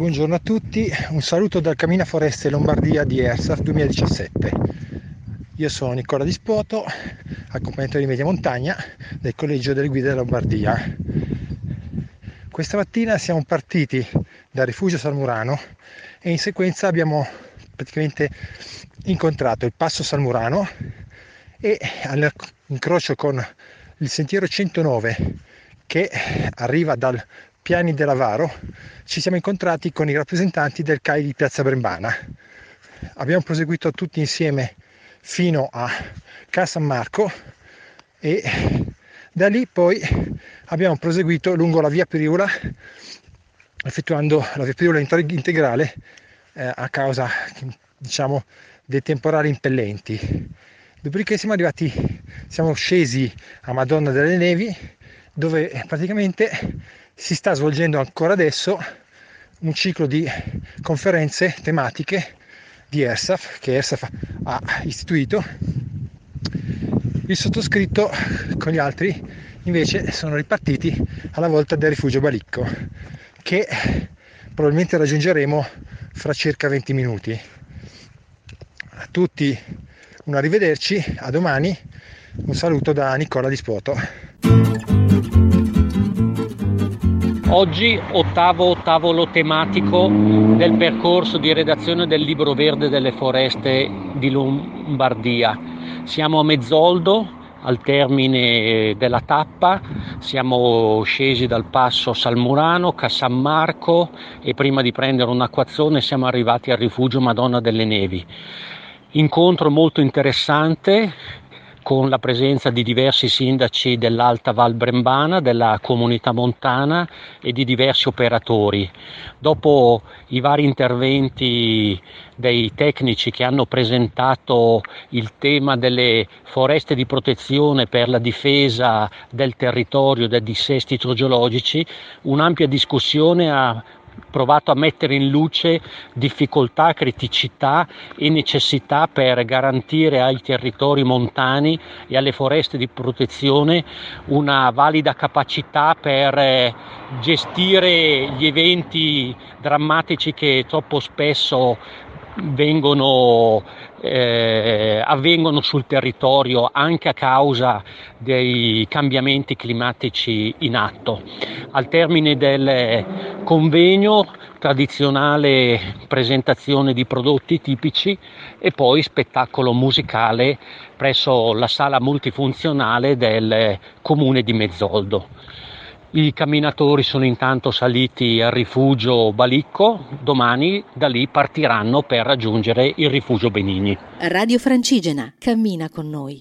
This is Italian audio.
Buongiorno a tutti, un saluto dal Cammina Foreste Lombardia di ERSAF 2017. Io sono Nicola Dispoto, accompagnatore di media montagna del Collegio delle Guide della Lombardia. Questa mattina siamo partiti dal rifugio Salmurano e in sequenza abbiamo praticamente incontrato il passo Salmurano e all'incrocio con il sentiero 109 che arriva dal Piani dell'Avaro ci siamo incontrati con i rappresentanti del CAI di Piazza Brembana. Abbiamo proseguito tutti insieme fino a Ca San Marco e da lì poi abbiamo proseguito lungo la via Priula effettuando la via Priula integrale eh, a causa diciamo dei temporali impellenti. Dopodiché siamo arrivati, siamo scesi a Madonna delle Nevi dove praticamente si sta svolgendo ancora adesso un ciclo di conferenze tematiche di ERSAF che ERSAF ha istituito. Il sottoscritto con gli altri invece sono ripartiti alla volta del rifugio Balicco che probabilmente raggiungeremo fra circa 20 minuti. A tutti un arrivederci, a domani, un saluto da Nicola Dispoto. Oggi ottavo tavolo tematico del percorso di redazione del libro verde delle foreste di Lombardia. Siamo a Mezzoldo, al termine della tappa, siamo scesi dal passo Salmurano, Cassan Marco e prima di prendere un acquazzone siamo arrivati al rifugio Madonna delle Nevi. Incontro molto interessante con la presenza di diversi sindaci dell'Alta Val Brembana, della comunità montana e di diversi operatori. Dopo i vari interventi dei tecnici che hanno presentato il tema delle foreste di protezione per la difesa del territorio dai dissesti idrogeologici, un'ampia discussione ha provato a mettere in luce difficoltà, criticità e necessità per garantire ai territori montani e alle foreste di protezione una valida capacità per eh, gestire gli eventi drammatici che troppo spesso vengono, eh, avvengono sul territorio anche a causa dei cambiamenti climatici in atto. Al termine del convegno tradizionale presentazione di prodotti tipici e poi spettacolo musicale presso la sala multifunzionale del comune di Mezzoldo. I camminatori sono intanto saliti al rifugio Balicco, domani da lì partiranno per raggiungere il rifugio Benigni. Radio Francigena, cammina con noi.